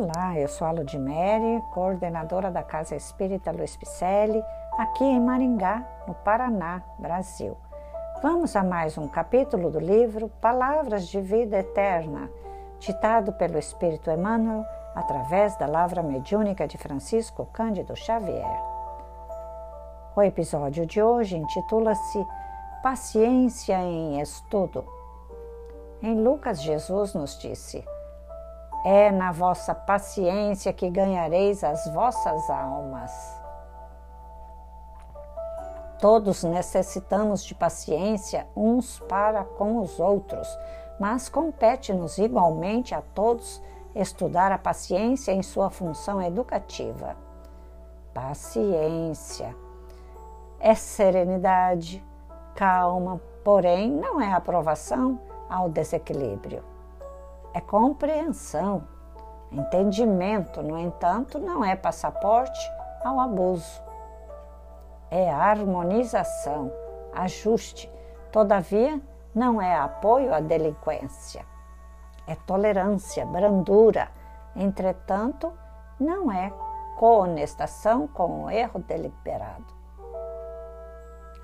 Olá, eu sou a Ludmere, coordenadora da Casa Espírita Luiz Picelli, aqui em Maringá, no Paraná, Brasil. Vamos a mais um capítulo do livro Palavras de Vida Eterna, ditado pelo Espírito Emmanuel através da lavra mediúnica de Francisco Cândido Xavier. O episódio de hoje intitula-se Paciência em Estudo. Em Lucas, Jesus nos disse: é na vossa paciência que ganhareis as vossas almas. Todos necessitamos de paciência uns para com os outros, mas compete-nos igualmente a todos estudar a paciência em sua função educativa. Paciência é serenidade, calma, porém não é aprovação ao desequilíbrio é compreensão. Entendimento, no entanto, não é passaporte ao abuso. É harmonização, ajuste, todavia, não é apoio à delinquência. É tolerância, brandura, entretanto, não é coonestação com o erro deliberado.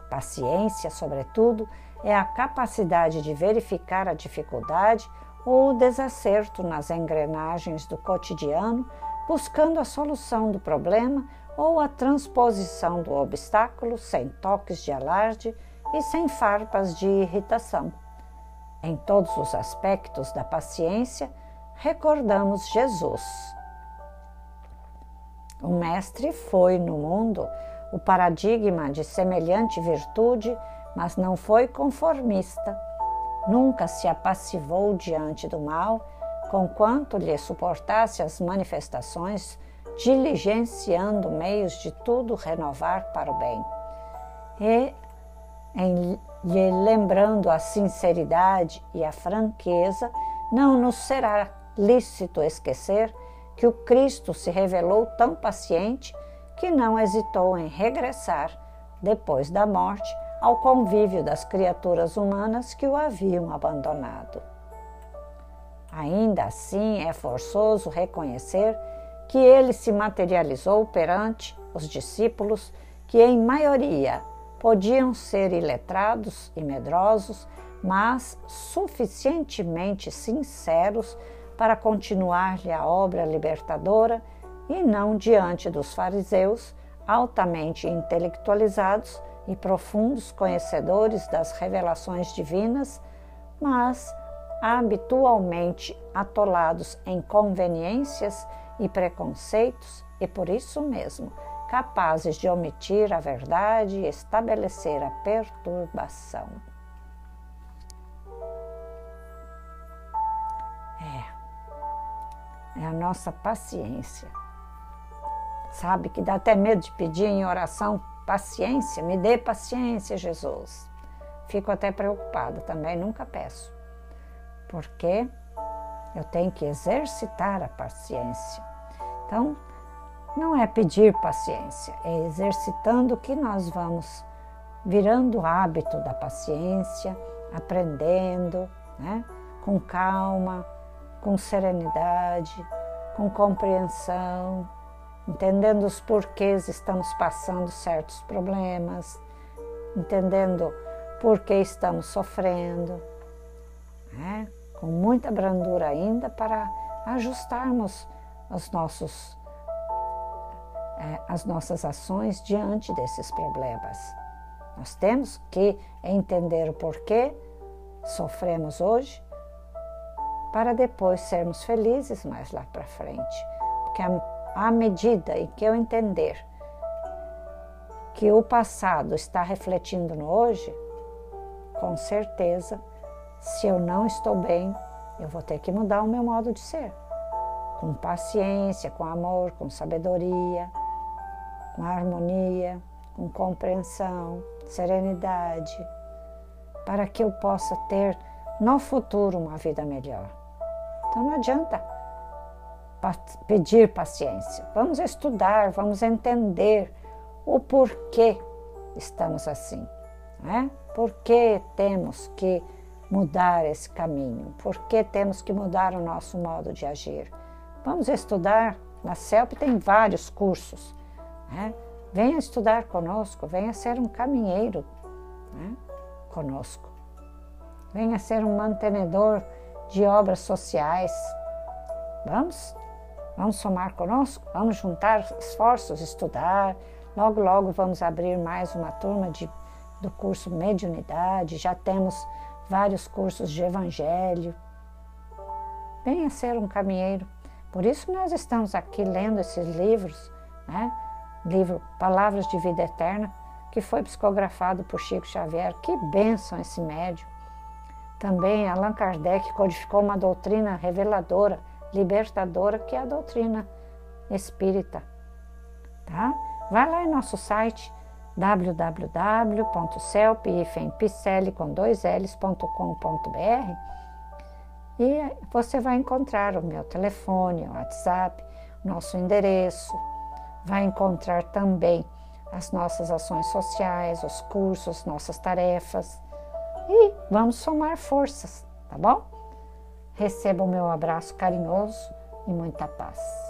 Paciência, sobretudo, é a capacidade de verificar a dificuldade ou o desacerto nas engrenagens do cotidiano, buscando a solução do problema ou a transposição do obstáculo sem toques de alarde e sem farpas de irritação. Em todos os aspectos da paciência, recordamos Jesus. O Mestre foi no mundo o paradigma de semelhante virtude, mas não foi conformista Nunca se apassivou diante do mal, conquanto lhe suportasse as manifestações, diligenciando meios de tudo renovar para o bem. E, em lhe lembrando a sinceridade e a franqueza, não nos será lícito esquecer que o Cristo se revelou tão paciente que não hesitou em regressar, depois da morte, ao convívio das criaturas humanas que o haviam abandonado. Ainda assim, é forçoso reconhecer que ele se materializou perante os discípulos que, em maioria, podiam ser iletrados e medrosos, mas suficientemente sinceros para continuar-lhe a obra libertadora e não diante dos fariseus altamente intelectualizados e profundos conhecedores das revelações divinas, mas habitualmente atolados em conveniências e preconceitos e por isso mesmo capazes de omitir a verdade e estabelecer a perturbação. É, é a nossa paciência. Sabe que dá até medo de pedir em oração Paciência, me dê paciência, Jesus. Fico até preocupada também, nunca peço. Porque eu tenho que exercitar a paciência. Então, não é pedir paciência, é exercitando que nós vamos virando o hábito da paciência, aprendendo, né? com calma, com serenidade, com compreensão, entendendo os porquês estamos passando certos problemas, entendendo por que estamos sofrendo, né? com muita brandura ainda para ajustarmos os nossos, é, as nossas ações diante desses problemas. Nós temos que entender o porquê sofremos hoje para depois sermos felizes mais lá para frente. Porque a à medida em que eu entender que o passado está refletindo no hoje, com certeza, se eu não estou bem, eu vou ter que mudar o meu modo de ser. Com paciência, com amor, com sabedoria, com harmonia, com compreensão, serenidade, para que eu possa ter no futuro uma vida melhor. Então não adianta pedir paciência. Vamos estudar, vamos entender o porquê estamos assim. Né? Por que temos que mudar esse caminho? Por que temos que mudar o nosso modo de agir? Vamos estudar. Na CELP tem vários cursos. Né? Venha estudar conosco, venha ser um caminheiro né? conosco. Venha ser um mantenedor de obras sociais. Vamos? Vamos somar conosco? Vamos juntar esforços, estudar. Logo, logo vamos abrir mais uma turma de, do curso Mediunidade. Já temos vários cursos de Evangelho. Venha ser um caminheiro. Por isso nós estamos aqui lendo esses livros, né? Livro Palavras de Vida Eterna, que foi psicografado por Chico Xavier. Que bênção esse médium. Também Allan Kardec codificou uma doutrina reveladora, libertadora, que é a doutrina espírita. Tá? Vai lá em nosso site www.celpifempicele.com.br e você vai encontrar o meu telefone, o WhatsApp, nosso endereço, vai encontrar também as nossas ações sociais, os cursos, nossas tarefas e vamos somar forças, tá bom? Receba o meu abraço carinhoso e muita paz.